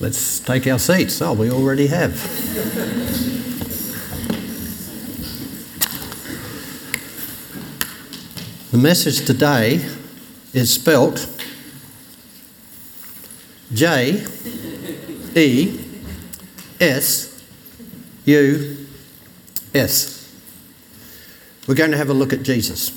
Let's take our seats. Oh, we already have. the message today is spelt J E S U S. We're going to have a look at Jesus.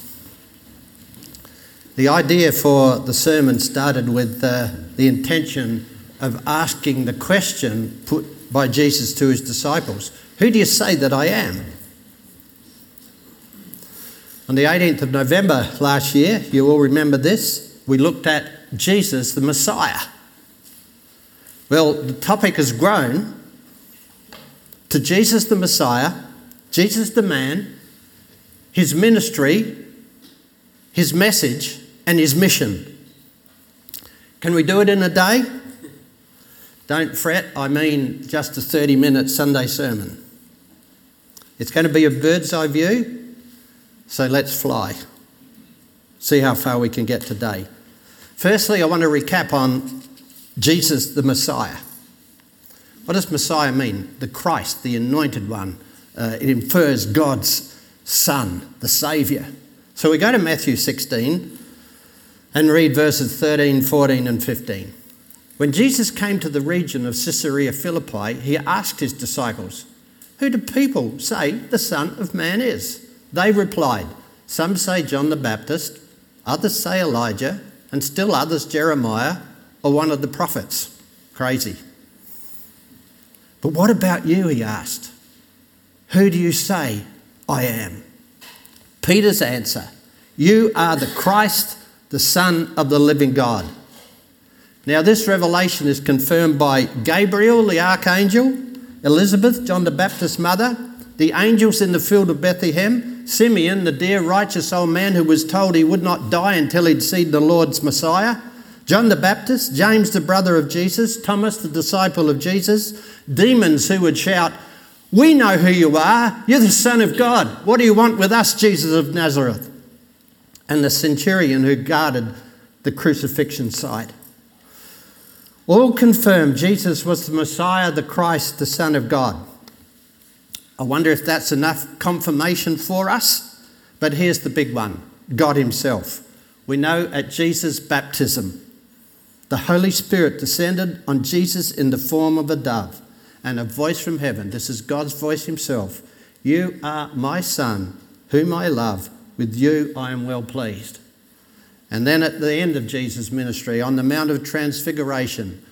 The idea for the sermon started with uh, the intention of asking the question put by Jesus to his disciples Who do you say that I am? On the 18th of November last year, you all remember this, we looked at Jesus the Messiah. Well, the topic has grown to Jesus the Messiah, Jesus the man, his ministry, his message, and his mission. Can we do it in a day? Don't fret, I mean just a 30 minute Sunday sermon. It's going to be a bird's eye view, so let's fly. See how far we can get today. Firstly, I want to recap on Jesus the Messiah. What does Messiah mean? The Christ, the anointed one. Uh, it infers God's Son, the Saviour. So we go to Matthew 16 and read verses 13, 14, and 15. When Jesus came to the region of Caesarea Philippi, he asked his disciples, Who do people say the Son of Man is? They replied, Some say John the Baptist, others say Elijah, and still others Jeremiah or one of the prophets. Crazy. But what about you? He asked. Who do you say I am? Peter's answer You are the Christ, the Son of the living God. Now, this revelation is confirmed by Gabriel, the archangel, Elizabeth, John the Baptist's mother, the angels in the field of Bethlehem, Simeon, the dear righteous old man who was told he would not die until he'd seen the Lord's Messiah, John the Baptist, James, the brother of Jesus, Thomas, the disciple of Jesus, demons who would shout, We know who you are. You're the Son of God. What do you want with us, Jesus of Nazareth? And the centurion who guarded the crucifixion site. All confirmed Jesus was the Messiah, the Christ, the Son of God. I wonder if that's enough confirmation for us. But here's the big one God Himself. We know at Jesus' baptism, the Holy Spirit descended on Jesus in the form of a dove, and a voice from heaven this is God's voice Himself You are my Son, whom I love. With you I am well pleased. And then at the end of Jesus' ministry, on the Mount of Transfiguration,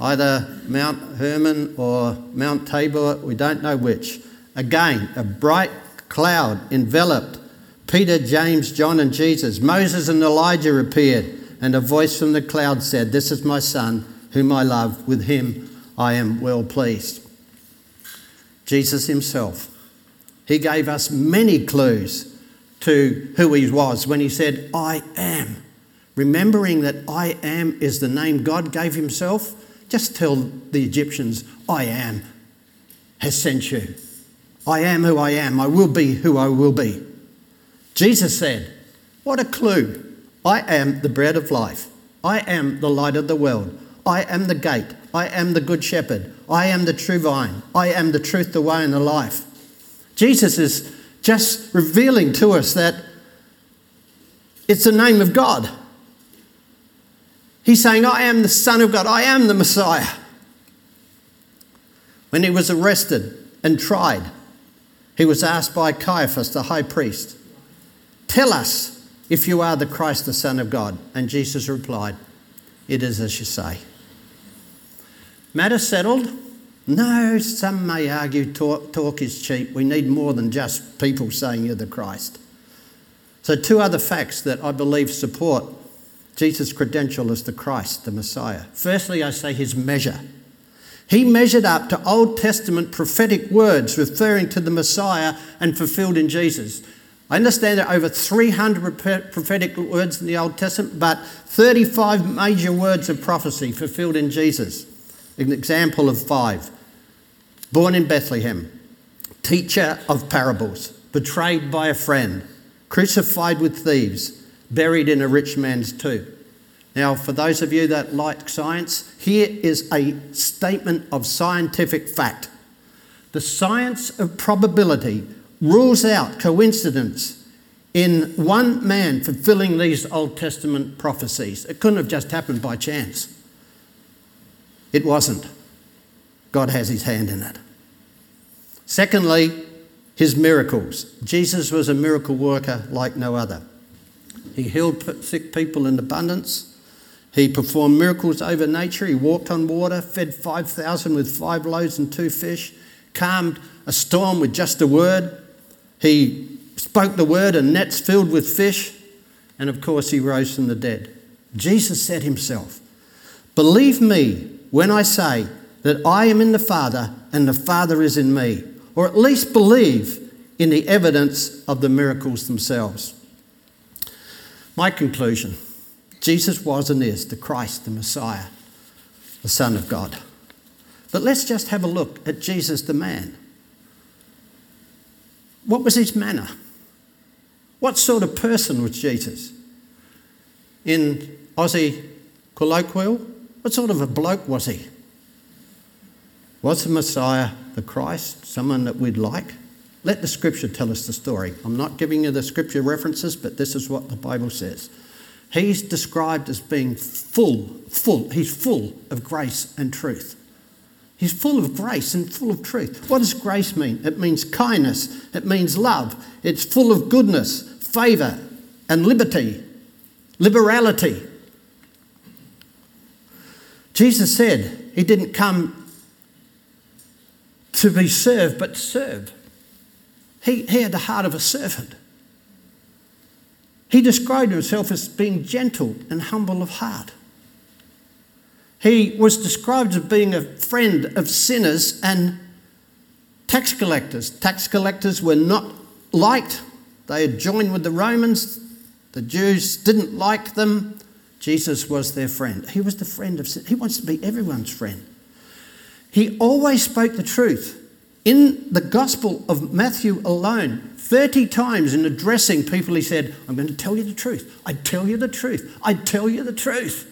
either Mount Hermon or Mount Tabor, we don't know which, again, a bright cloud enveloped Peter, James, John, and Jesus. Moses and Elijah appeared, and a voice from the cloud said, This is my Son, whom I love. With him I am well pleased. Jesus himself. He gave us many clues to who he was when he said, I am remembering that I am is the name God gave himself, just tell the Egyptians, I am has sent you. I am who I am. I will be who I will be. Jesus said, What a clue. I am the bread of life. I am the light of the world. I am the gate. I am the good shepherd. I am the true vine. I am the truth, the way, and the life. Jesus is just revealing to us that it's the name of God. He's saying, I am the Son of God, I am the Messiah. When he was arrested and tried, he was asked by Caiaphas, the high priest, Tell us if you are the Christ, the Son of God. And Jesus replied, It is as you say. Matter settled? No, some may argue talk, talk, is cheap. We need more than just people saying you're the Christ. So, two other facts that I believe support Jesus' credential as the Christ, the Messiah. Firstly, I say his measure. He measured up to Old Testament prophetic words referring to the Messiah and fulfilled in Jesus. I understand there are over 300 prophetic words in the Old Testament, but 35 major words of prophecy fulfilled in Jesus. An example of five born in Bethlehem, teacher of parables, betrayed by a friend, crucified with thieves, buried in a rich man's tomb. Now, for those of you that like science, here is a statement of scientific fact. The science of probability rules out coincidence in one man fulfilling these Old Testament prophecies. It couldn't have just happened by chance. It wasn't. God has his hand in it. Secondly, his miracles. Jesus was a miracle worker like no other. He healed sick people in abundance. He performed miracles over nature. He walked on water, fed 5,000 with five loaves and two fish, calmed a storm with just a word. He spoke the word and nets filled with fish. And of course, he rose from the dead. Jesus said himself, Believe me when I say that I am in the Father and the Father is in me, or at least believe in the evidence of the miracles themselves. My conclusion Jesus was and is the Christ, the Messiah, the Son of God. But let's just have a look at Jesus the man. What was his manner? What sort of person was Jesus? In Aussie colloquial, what sort of a bloke was he? Was the Messiah the Christ, someone that we'd like? Let the scripture tell us the story. I'm not giving you the scripture references, but this is what the Bible says. He's described as being full, full, he's full of grace and truth. He's full of grace and full of truth. What does grace mean? It means kindness, it means love, it's full of goodness, favour, and liberty, liberality. Jesus said he didn't come to be served, but serve. He, he had the heart of a servant. He described himself as being gentle and humble of heart. He was described as being a friend of sinners and tax collectors. Tax collectors were not liked, they had joined with the Romans. The Jews didn't like them. Jesus was their friend. He was the friend of sin. He wants to be everyone's friend. He always spoke the truth. In the Gospel of Matthew alone, 30 times in addressing people, he said, I'm going to tell you the truth. I tell you the truth. I tell you the truth.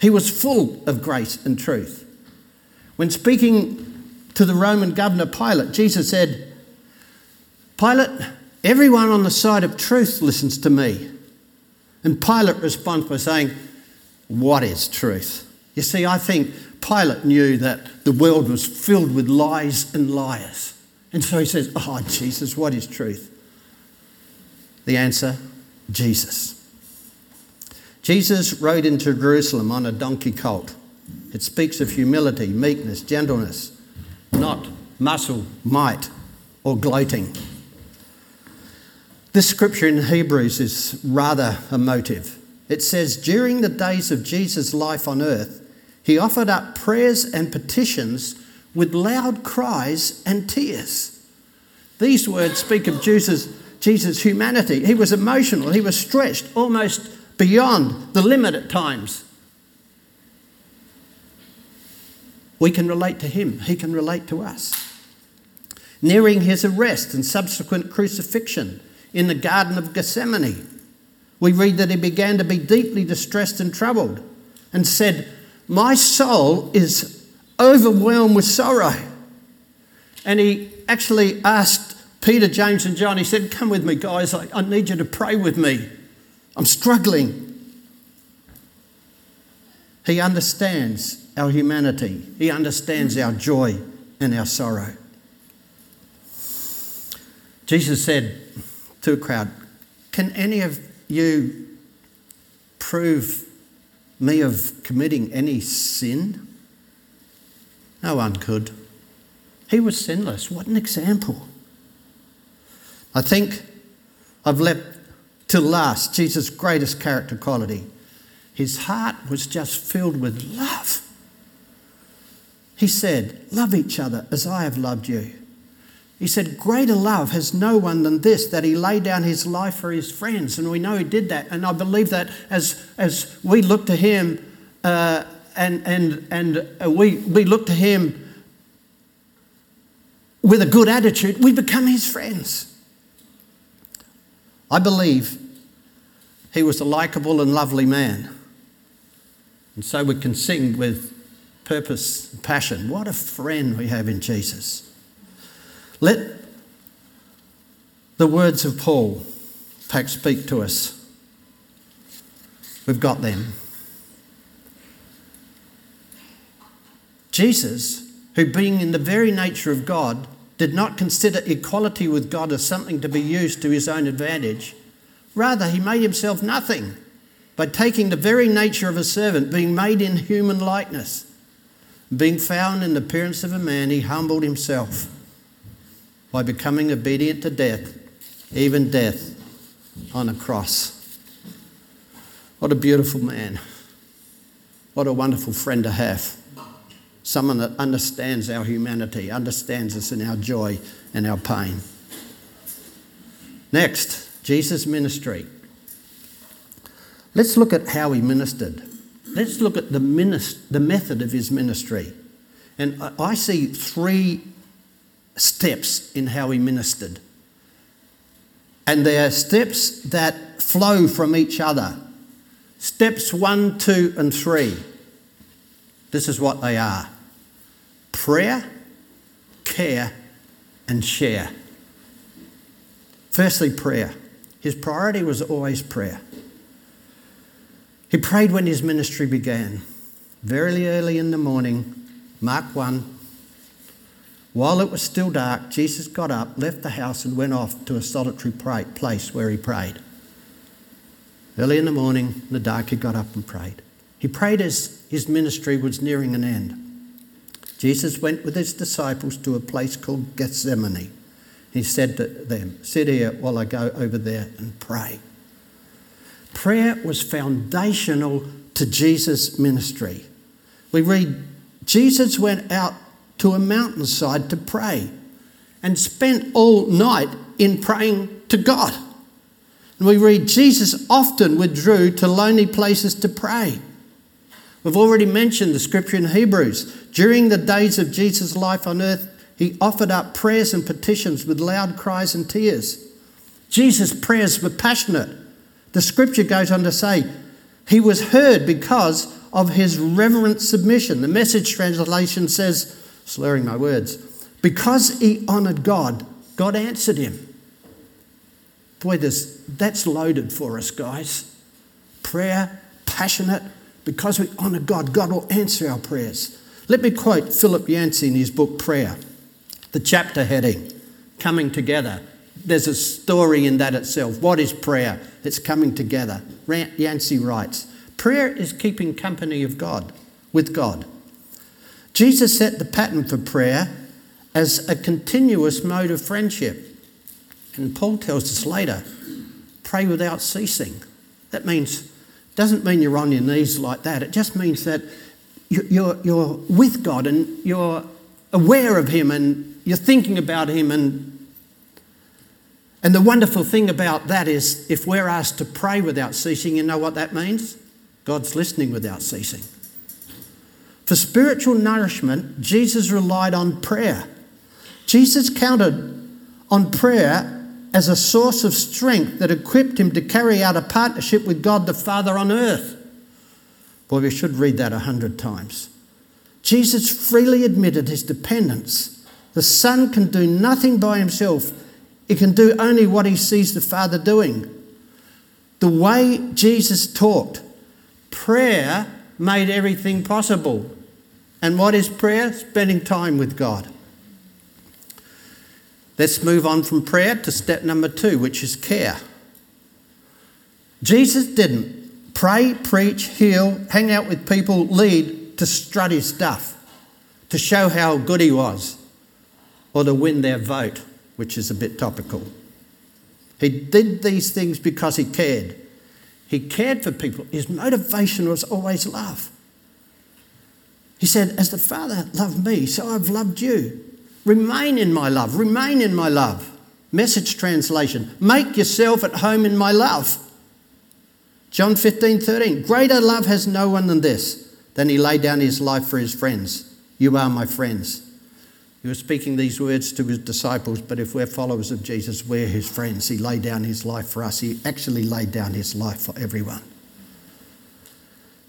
He was full of grace and truth. When speaking to the Roman governor Pilate, Jesus said, Pilate, everyone on the side of truth listens to me. And Pilate responds by saying, What is truth? You see, I think Pilate knew that the world was filled with lies and liars. And so he says, Oh, Jesus, what is truth? The answer Jesus. Jesus rode into Jerusalem on a donkey colt. It speaks of humility, meekness, gentleness, not muscle, might, or gloating. This scripture in Hebrews is rather emotive. It says, During the days of Jesus' life on earth, he offered up prayers and petitions with loud cries and tears. These words speak of Jesus' Jesus' humanity. He was emotional, he was stretched almost beyond the limit at times. We can relate to him, he can relate to us. Nearing his arrest and subsequent crucifixion in the Garden of Gethsemane, we read that he began to be deeply distressed and troubled and said, My soul is overwhelmed with sorrow. And he actually asked Peter, James, and John, he said, Come with me, guys. I, I need you to pray with me. I'm struggling. He understands our humanity, He understands our joy and our sorrow. Jesus said to a crowd, Can any of you prove me of committing any sin? No one could. He was sinless. What an example. I think I've left to last Jesus' greatest character quality. His heart was just filled with love. He said, Love each other as I have loved you. He said, Greater love has no one than this, that he laid down his life for his friends. And we know he did that. And I believe that as, as we look to him uh, and, and, and uh, we, we look to him with a good attitude, we become his friends. I believe he was a likable and lovely man. And so we can sing with purpose and passion. What a friend we have in Jesus. Let the words of Paul pack speak to us. We've got them. Jesus, who being in the very nature of God, did not consider equality with God as something to be used to his own advantage. Rather, he made himself nothing by taking the very nature of a servant, being made in human likeness. Being found in the appearance of a man, he humbled himself by becoming obedient to death, even death on a cross. What a beautiful man. What a wonderful friend to have. Someone that understands our humanity, understands us in our joy and our pain. Next, Jesus' ministry. Let's look at how he ministered. Let's look at the, minist- the method of his ministry. And I see three steps in how he ministered. And they are steps that flow from each other. Steps one, two, and three. This is what they are prayer, care, and share. Firstly, prayer. His priority was always prayer. He prayed when his ministry began, very early in the morning, Mark 1. While it was still dark, Jesus got up, left the house, and went off to a solitary place where he prayed. Early in the morning, in the dark, he got up and prayed. He prayed as his ministry was nearing an end. Jesus went with his disciples to a place called Gethsemane. He said to them, Sit here while I go over there and pray. Prayer was foundational to Jesus' ministry. We read, Jesus went out to a mountainside to pray and spent all night in praying to God. And we read, Jesus often withdrew to lonely places to pray. We've already mentioned the scripture in Hebrews. During the days of Jesus' life on earth, he offered up prayers and petitions with loud cries and tears. Jesus' prayers were passionate. The scripture goes on to say, he was heard because of his reverent submission. The message translation says, slurring my words, because he honoured God, God answered him. Boy, this, that's loaded for us, guys. Prayer, passionate, because we honour God, God will answer our prayers. Let me quote Philip Yancey in his book Prayer, the chapter heading, Coming Together. There's a story in that itself. What is prayer? It's coming together. Yancey writes Prayer is keeping company of God, with God. Jesus set the pattern for prayer as a continuous mode of friendship. And Paul tells us later pray without ceasing. That means doesn't mean you're on your knees like that. It just means that you're, you're with God and you're aware of Him and you're thinking about Him. And, and the wonderful thing about that is if we're asked to pray without ceasing, you know what that means? God's listening without ceasing. For spiritual nourishment, Jesus relied on prayer. Jesus counted on prayer as a source of strength that equipped him to carry out a partnership with God the Father on earth. Boy, we should read that a hundred times. Jesus freely admitted his dependence. The Son can do nothing by himself, he can do only what he sees the Father doing. The way Jesus talked, prayer made everything possible. And what is prayer? Spending time with God. Let's move on from prayer to step number two, which is care. Jesus didn't pray, preach, heal, hang out with people, lead to strut his stuff, to show how good he was, or to win their vote, which is a bit topical. He did these things because he cared. He cared for people. His motivation was always love. He said, As the Father loved me, so I've loved you. Remain in my love. Remain in my love. Message translation Make yourself at home in my love. John 15, 13. Greater love has no one than this, than he laid down his life for his friends. You are my friends. He was speaking these words to his disciples, but if we're followers of Jesus, we're his friends. He laid down his life for us. He actually laid down his life for everyone.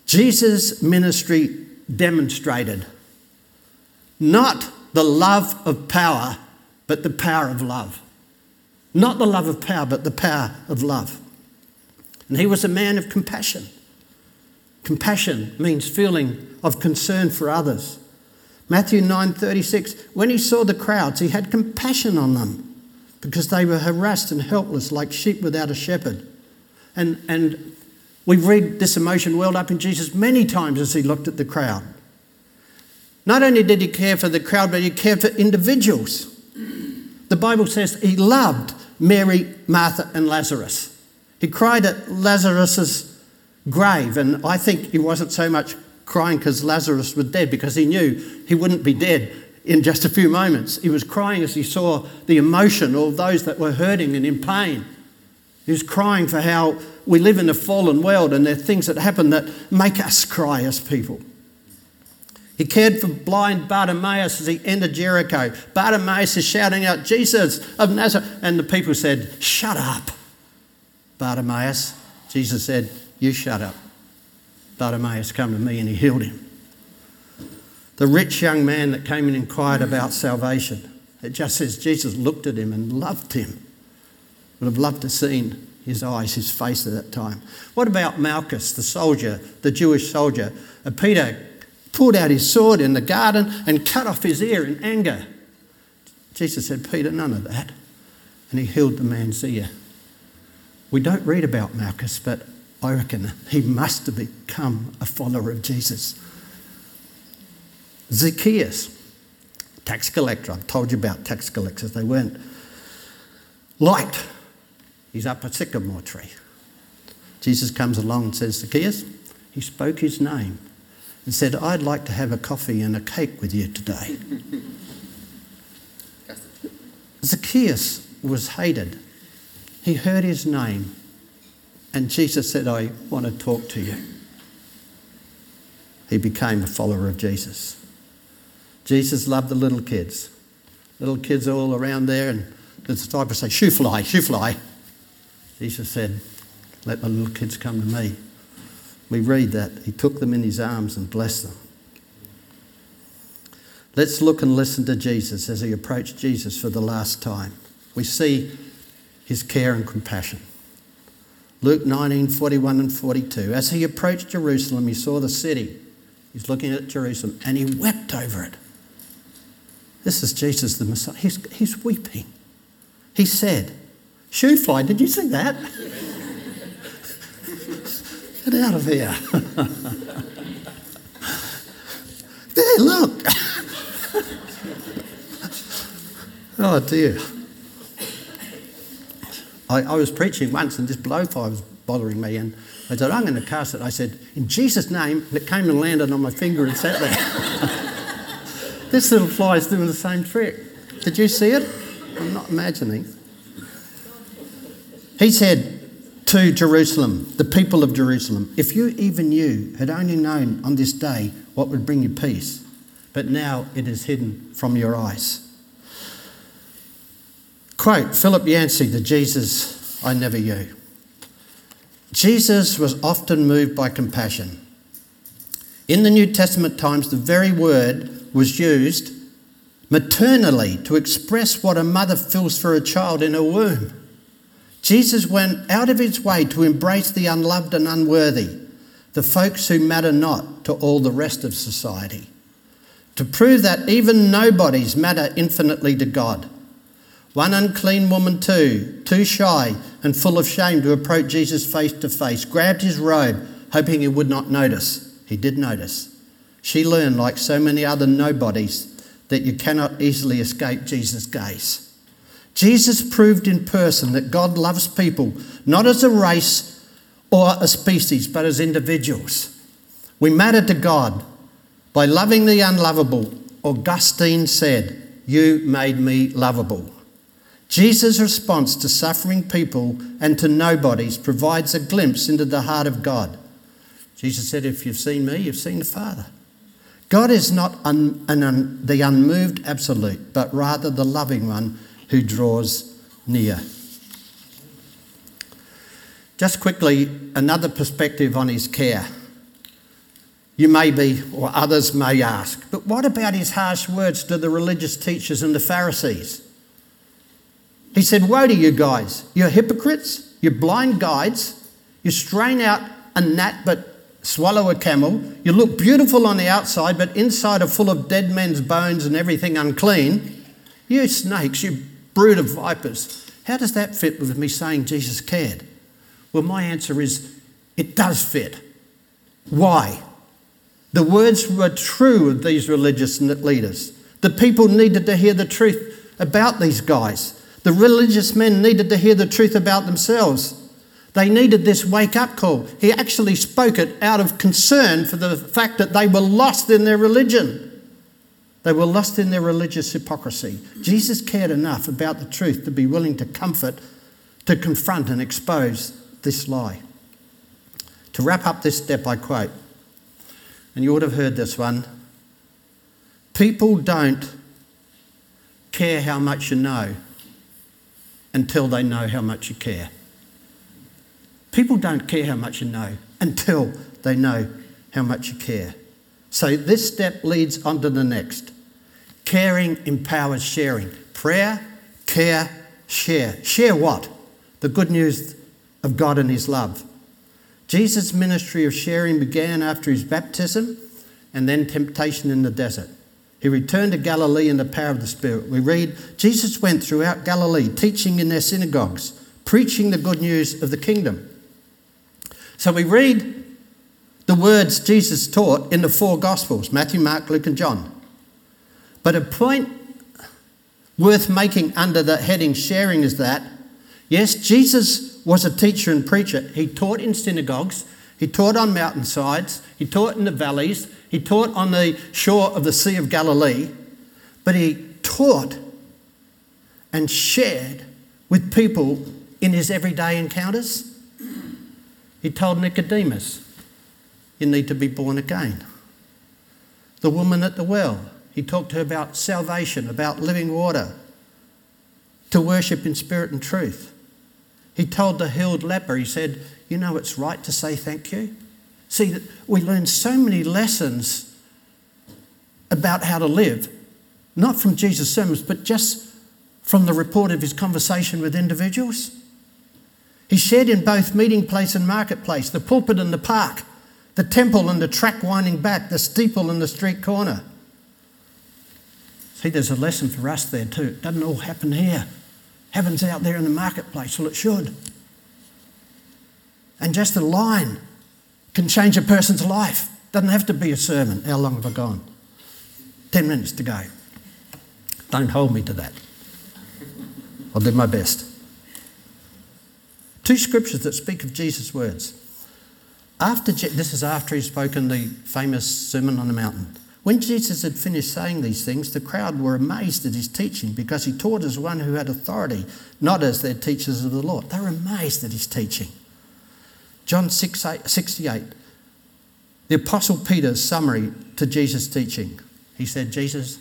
Jesus' ministry demonstrated not the love of power, but the power of love. Not the love of power, but the power of love. And he was a man of compassion. Compassion means feeling of concern for others. Matthew 9:36 When he saw the crowds he had compassion on them because they were harassed and helpless like sheep without a shepherd. And and we read this emotion welled up in Jesus many times as he looked at the crowd. Not only did he care for the crowd, but he cared for individuals. The Bible says he loved Mary, Martha, and Lazarus. He cried at Lazarus's grave, and I think he wasn't so much crying because Lazarus was dead, because he knew he wouldn't be dead in just a few moments. He was crying as he saw the emotion of those that were hurting and in pain. Was crying for how we live in a fallen world and there are things that happen that make us cry as people. He cared for blind Bartimaeus as he entered Jericho. Bartimaeus is shouting out, Jesus of Nazareth. And the people said, Shut up, Bartimaeus. Jesus said, You shut up. Bartimaeus, come to me, and he healed him. The rich young man that came and inquired about salvation. It just says Jesus looked at him and loved him. Would have loved to have seen his eyes, his face at that time. What about Malchus, the soldier, the Jewish soldier? Uh, Peter pulled out his sword in the garden and cut off his ear in anger. Jesus said, Peter, none of that. And he healed the man's ear. We don't read about Malchus, but I reckon he must have become a follower of Jesus. Zacchaeus, tax collector. I've told you about tax collectors. They weren't liked. He's up a sycamore tree. Jesus comes along and says, Zacchaeus, he spoke his name and said, I'd like to have a coffee and a cake with you today. Zacchaeus was hated. He heard his name, and Jesus said, I want to talk to you. He became a follower of Jesus. Jesus loved the little kids. Little kids all around there, and the disciples say, Shoo fly, shoo fly. Jesus said, Let the little kids come to me. We read that. He took them in his arms and blessed them. Let's look and listen to Jesus as he approached Jesus for the last time. We see his care and compassion. Luke 19 41 and 42. As he approached Jerusalem, he saw the city. He's looking at Jerusalem and he wept over it. This is Jesus the Messiah. He's, he's weeping. He said, Shoe fly, did you see that? Get out of here. there, look. oh, dear. I, I, was preaching once and this blowfly was bothering me, and I said, I'm going to cast it. I said, In Jesus' name, and it came and landed on my finger and sat there. this little fly is doing the same trick. Did you see it? I'm not imagining. He said, to Jerusalem, the people of Jerusalem, if you, even you, had only known on this day what would bring you peace, but now it is hidden from your eyes. Quote Philip Yancey, the Jesus I never knew. Jesus was often moved by compassion. In the New Testament times, the very word was used maternally to express what a mother feels for a child in her womb. Jesus went out of his way to embrace the unloved and unworthy, the folks who matter not to all the rest of society, to prove that even nobodies matter infinitely to God. One unclean woman, too, too shy and full of shame to approach Jesus face to face, grabbed his robe, hoping he would not notice. He did notice. She learned, like so many other nobodies, that you cannot easily escape Jesus' gaze. Jesus proved in person that God loves people, not as a race or a species, but as individuals. We matter to God by loving the unlovable. Augustine said, You made me lovable. Jesus' response to suffering people and to nobodies provides a glimpse into the heart of God. Jesus said, If you've seen me, you've seen the Father. God is not un, un, the unmoved absolute, but rather the loving one who draws near. Just quickly, another perspective on his care. You may be, or others may ask, but what about his harsh words to the religious teachers and the Pharisees? He said, Woe to you guys, you're hypocrites, you're blind guides, you strain out a gnat but swallow a camel, you look beautiful on the outside, but inside are full of dead men's bones and everything unclean. You snakes, you brood of vipers. How does that fit with me saying Jesus cared? Well, my answer is it does fit. Why? The words were true of these religious leaders. The people needed to hear the truth about these guys. The religious men needed to hear the truth about themselves. They needed this wake up call. He actually spoke it out of concern for the fact that they were lost in their religion. They were lost in their religious hypocrisy. Jesus cared enough about the truth to be willing to comfort, to confront, and expose this lie. To wrap up this step, I quote, and you would have heard this one people don't care how much you know until they know how much you care. People don't care how much you know until they know how much you care. So this step leads on to the next. Caring empowers sharing. Prayer, care, share. Share what? The good news of God and His love. Jesus' ministry of sharing began after his baptism and then temptation in the desert. He returned to Galilee in the power of the Spirit. We read Jesus went throughout Galilee, teaching in their synagogues, preaching the good news of the kingdom. So we read the words Jesus taught in the four Gospels Matthew, Mark, Luke, and John. But a point worth making under the heading sharing is that, yes, Jesus was a teacher and preacher. He taught in synagogues, he taught on mountainsides, he taught in the valleys, he taught on the shore of the Sea of Galilee, but he taught and shared with people in his everyday encounters. He told Nicodemus, You need to be born again. The woman at the well, he talked to her about salvation, about living water, to worship in spirit and truth. He told the healed leper, he said, You know it's right to say thank you. See, we learn so many lessons about how to live, not from Jesus' sermons, but just from the report of his conversation with individuals. He shared in both meeting place and marketplace, the pulpit and the park, the temple and the track winding back, the steeple and the street corner. See, there's a lesson for us there too. It doesn't all happen here. Heaven's out there in the marketplace. Well, it should. And just a line can change a person's life. Doesn't have to be a sermon. How long have I gone? Ten minutes to go. Don't hold me to that. I'll do my best. Two scriptures that speak of Jesus' words. After this is after he's spoken the famous Sermon on the Mountain. When Jesus had finished saying these things, the crowd were amazed at his teaching because he taught as one who had authority, not as their teachers of the law. They were amazed at his teaching. John 6, 8, 68, the Apostle Peter's summary to Jesus' teaching. He said, Jesus,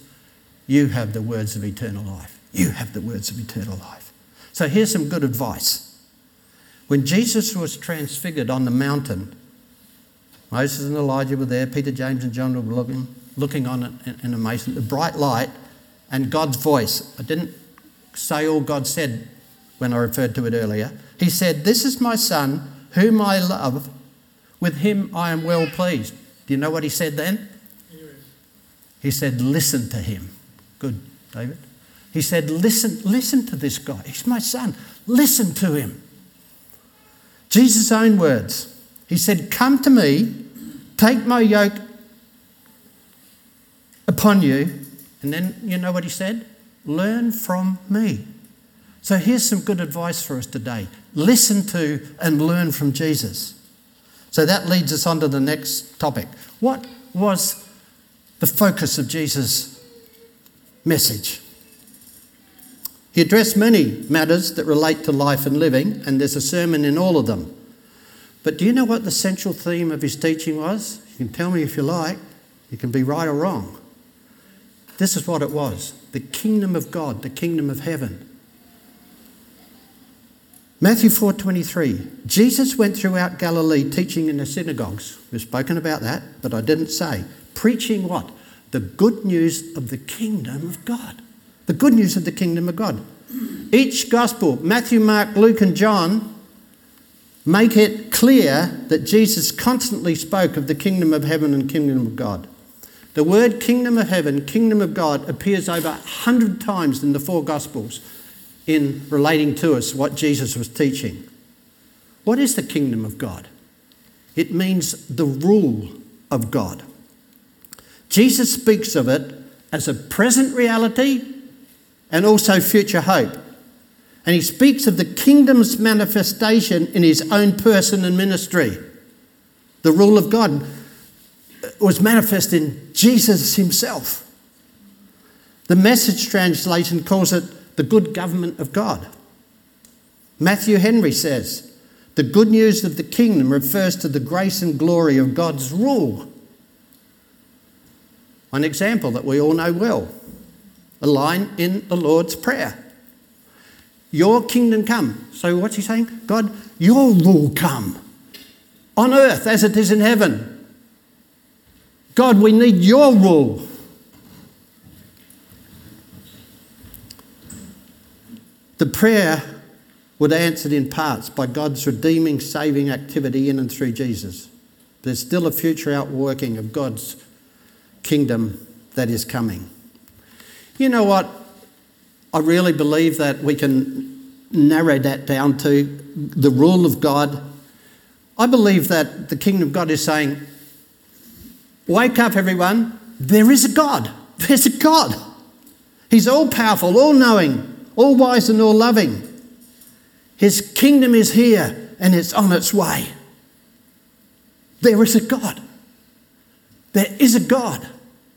you have the words of eternal life. You have the words of eternal life. So here's some good advice. When Jesus was transfigured on the mountain, Moses and Elijah were there, Peter, James, and John were looking looking on in amazement, the bright light and God's voice. I didn't say all God said when I referred to it earlier. He said, This is my son, whom I love. With him I am well pleased. Do you know what he said then? He said, Listen to him. Good, David. He said, Listen, listen to this guy. He's my son. Listen to him. Jesus' own words. He said, Come to me, take my yoke upon you. And then you know what he said? Learn from me. So here's some good advice for us today listen to and learn from Jesus. So that leads us on to the next topic. What was the focus of Jesus' message? He addressed many matters that relate to life and living, and there's a sermon in all of them. But do you know what the central theme of his teaching was? You can tell me if you like. You can be right or wrong. This is what it was the kingdom of God, the kingdom of heaven. Matthew 4:23 Jesus went throughout Galilee teaching in the synagogues. We've spoken about that, but I didn't say. Preaching what? The good news of the kingdom of God. The good news of the kingdom of God. Each gospel, Matthew, Mark, Luke and John, make it clear that Jesus constantly spoke of the kingdom of heaven and kingdom of God. The word kingdom of heaven, kingdom of God appears over a hundred times in the four gospels in relating to us what Jesus was teaching. What is the kingdom of God? It means the rule of God. Jesus speaks of it as a present reality and also future hope. And he speaks of the kingdom's manifestation in his own person and ministry. The rule of God was manifest in Jesus himself. The message translation calls it the good government of God. Matthew Henry says, the good news of the kingdom refers to the grace and glory of God's rule. An example that we all know well, a line in the Lord's Prayer. Your kingdom come. So what's he saying? God, your rule come on earth as it is in heaven. God, we need your rule. The prayer would answered in parts by God's redeeming, saving activity in and through Jesus. There's still a future outworking of God's kingdom that is coming. You know what? I really believe that we can narrow that down to the rule of God. I believe that the kingdom of God is saying, Wake up, everyone. There is a God. There's a God. He's all powerful, all knowing, all wise and all loving. His kingdom is here and it's on its way. There is a God. There is a God.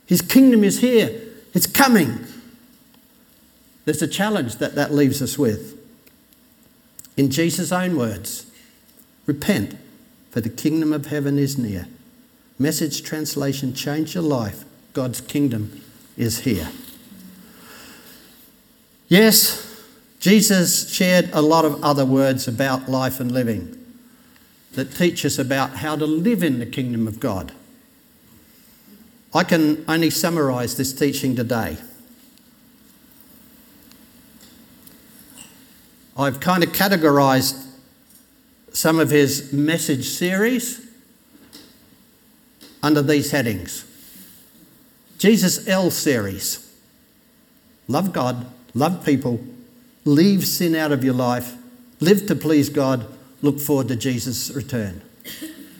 His kingdom is here. It's coming. There's a challenge that that leaves us with. In Jesus' own words, repent, for the kingdom of heaven is near. Message translation change your life. God's kingdom is here. Yes, Jesus shared a lot of other words about life and living that teach us about how to live in the kingdom of God. I can only summarize this teaching today. I've kind of categorized some of his message series under these headings. Jesus L series. Love God, love people, leave sin out of your life, live to please God, look forward to Jesus' return.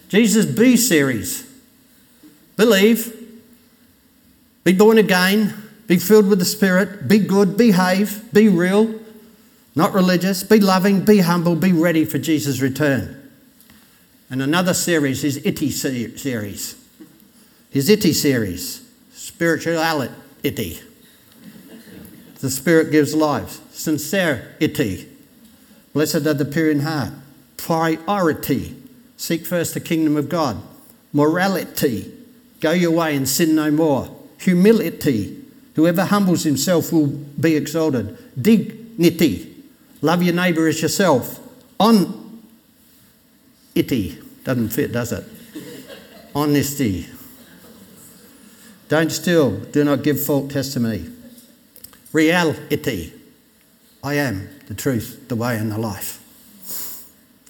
Jesus B series. Believe, be born again, be filled with the Spirit, be good, behave, be real, not religious, be loving, be humble, be ready for Jesus' return. And another series is Itty series. His Itty series, spirituality. The Spirit gives life. Sincerity. Blessed are the pure in heart. Priority. Seek first the kingdom of God. Morality. Go your way and sin no more. Humility. Whoever humbles himself will be exalted. Dignity. Love your neighbour as yourself. On itty. Doesn't fit, does it? Honesty. Don't steal. Do not give false testimony. Reality. I am the truth, the way, and the life.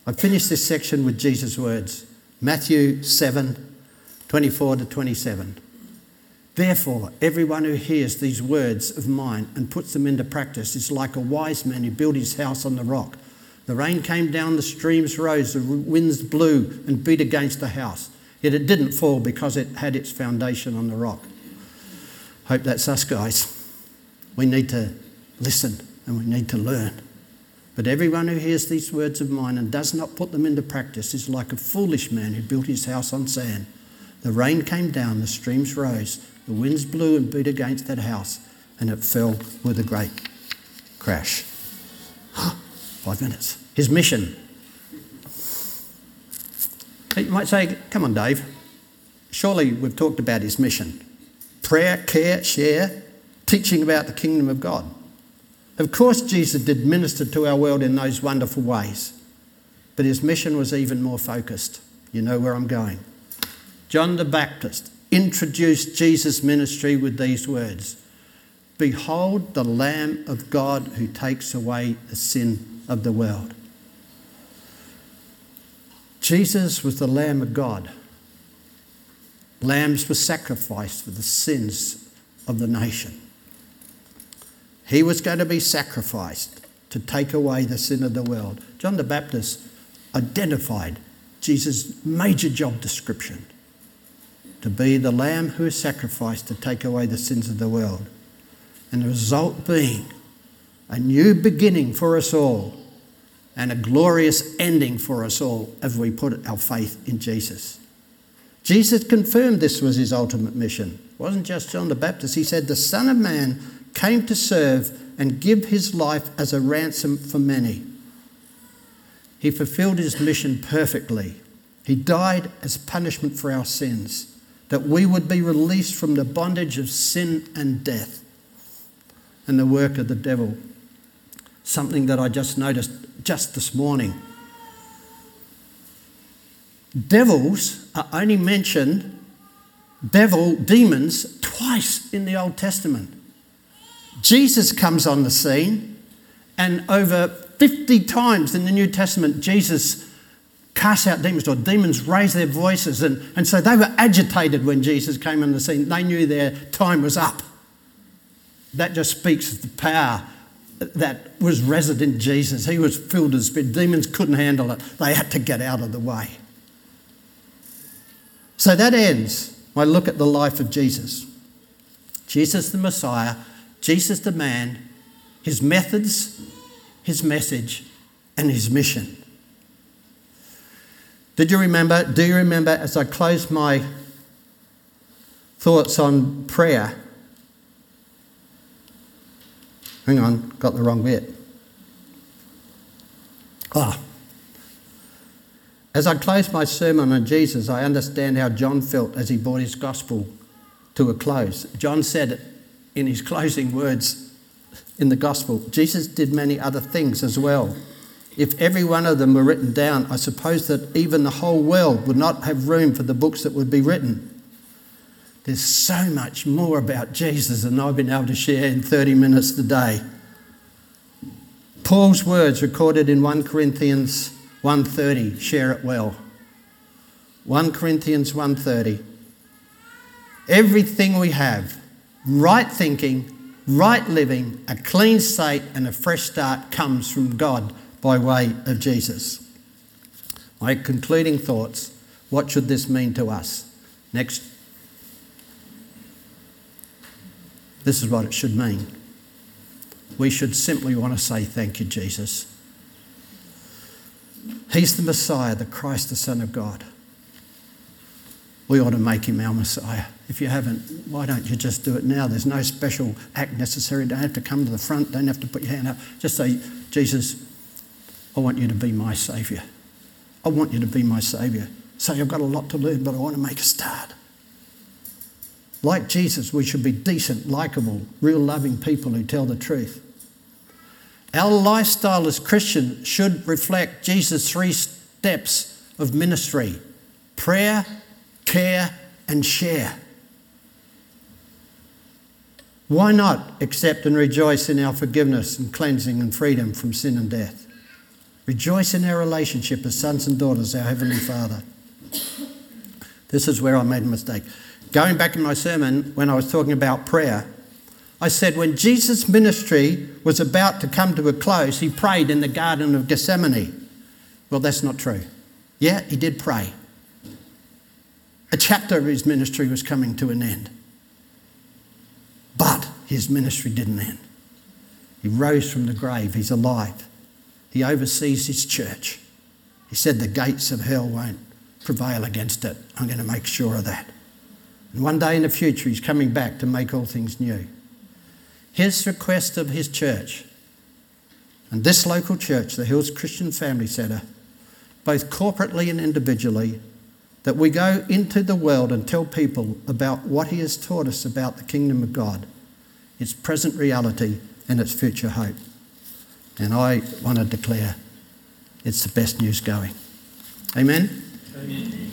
I finish this section with Jesus' words Matthew 7 24 to 27. Therefore, everyone who hears these words of mine and puts them into practice is like a wise man who built his house on the rock. The rain came down, the streams rose, the winds blew and beat against the house. Yet it didn't fall because it had its foundation on the rock. Hope that's us, guys. We need to listen and we need to learn. But everyone who hears these words of mine and does not put them into practice is like a foolish man who built his house on sand. The rain came down, the streams rose, the winds blew and beat against that house, and it fell with a great crash. Five minutes. His mission. You might say, Come on, Dave. surely we've talked about his mission prayer, care, share, teaching about the kingdom of God. Of course, Jesus did minister to our world in those wonderful ways, but his mission was even more focused. You know where I'm going. John the Baptist introduced Jesus' ministry with these words Behold the Lamb of God who takes away the sin of the world. Jesus was the Lamb of God. Lambs were sacrificed for the sins of the nation. He was going to be sacrificed to take away the sin of the world. John the Baptist identified Jesus' major job description to be the lamb who is sacrificed to take away the sins of the world. And the result being a new beginning for us all and a glorious ending for us all as we put our faith in Jesus. Jesus confirmed this was his ultimate mission. It wasn't just John the Baptist. He said, The Son of Man came to serve and give his life as a ransom for many. He fulfilled his mission perfectly. He died as punishment for our sins, that we would be released from the bondage of sin and death and the work of the devil. Something that I just noticed just this morning. Devils are only mentioned, devil, demons, twice in the Old Testament. Jesus comes on the scene, and over 50 times in the New Testament, Jesus casts out demons, or demons raise their voices. And, and so they were agitated when Jesus came on the scene. They knew their time was up. That just speaks of the power that was resident Jesus. He was filled with spirit. Demons couldn't handle it, they had to get out of the way. So that ends my look at the life of Jesus. Jesus the Messiah, Jesus the man, his methods, his message, and his mission. Did you remember? Do you remember as I closed my thoughts on prayer? Hang on, got the wrong bit. Ah. As I close my sermon on Jesus, I understand how John felt as he brought his gospel to a close. John said in his closing words, in the gospel. Jesus did many other things as well. If every one of them were written down, I suppose that even the whole world would not have room for the books that would be written. There's so much more about Jesus than I've been able to share in 30 minutes today. Paul's words recorded in 1 Corinthians 1:30 share it well. 1 Corinthians 1:30 Everything we have, right thinking, right living, a clean slate, and a fresh start comes from God by way of Jesus. My concluding thoughts what should this mean to us? Next. This is what it should mean. We should simply want to say, Thank you, Jesus. He's the Messiah, the Christ, the Son of God we ought to make him our Messiah. If you haven't, why don't you just do it now? There's no special act necessary. Don't have to come to the front. Don't have to put your hand up. Just say, Jesus, I want you to be my Saviour. I want you to be my Saviour. Say, I've got a lot to learn, but I want to make a start. Like Jesus, we should be decent, likable, real loving people who tell the truth. Our lifestyle as Christians should reflect Jesus' three steps of ministry prayer, care, and share. Why not accept and rejoice in our forgiveness and cleansing and freedom from sin and death? Rejoice in our relationship as sons and daughters, our Heavenly Father. This is where I made a mistake. Going back in my sermon, when I was talking about prayer, I said when Jesus' ministry was about to come to a close, he prayed in the Garden of Gethsemane. Well, that's not true. Yeah, he did pray. A chapter of his ministry was coming to an end. But his ministry didn't end. He rose from the grave, he's alive. He oversees his church. He said, The gates of hell won't prevail against it. I'm going to make sure of that. And one day in the future, he's coming back to make all things new. His request of his church, and this local church, the Hills Christian Family Centre, both corporately and individually, that we go into the world and tell people about what He has taught us about the kingdom of God, its present reality, and its future hope. And I want to declare it's the best news going. Amen? Amen.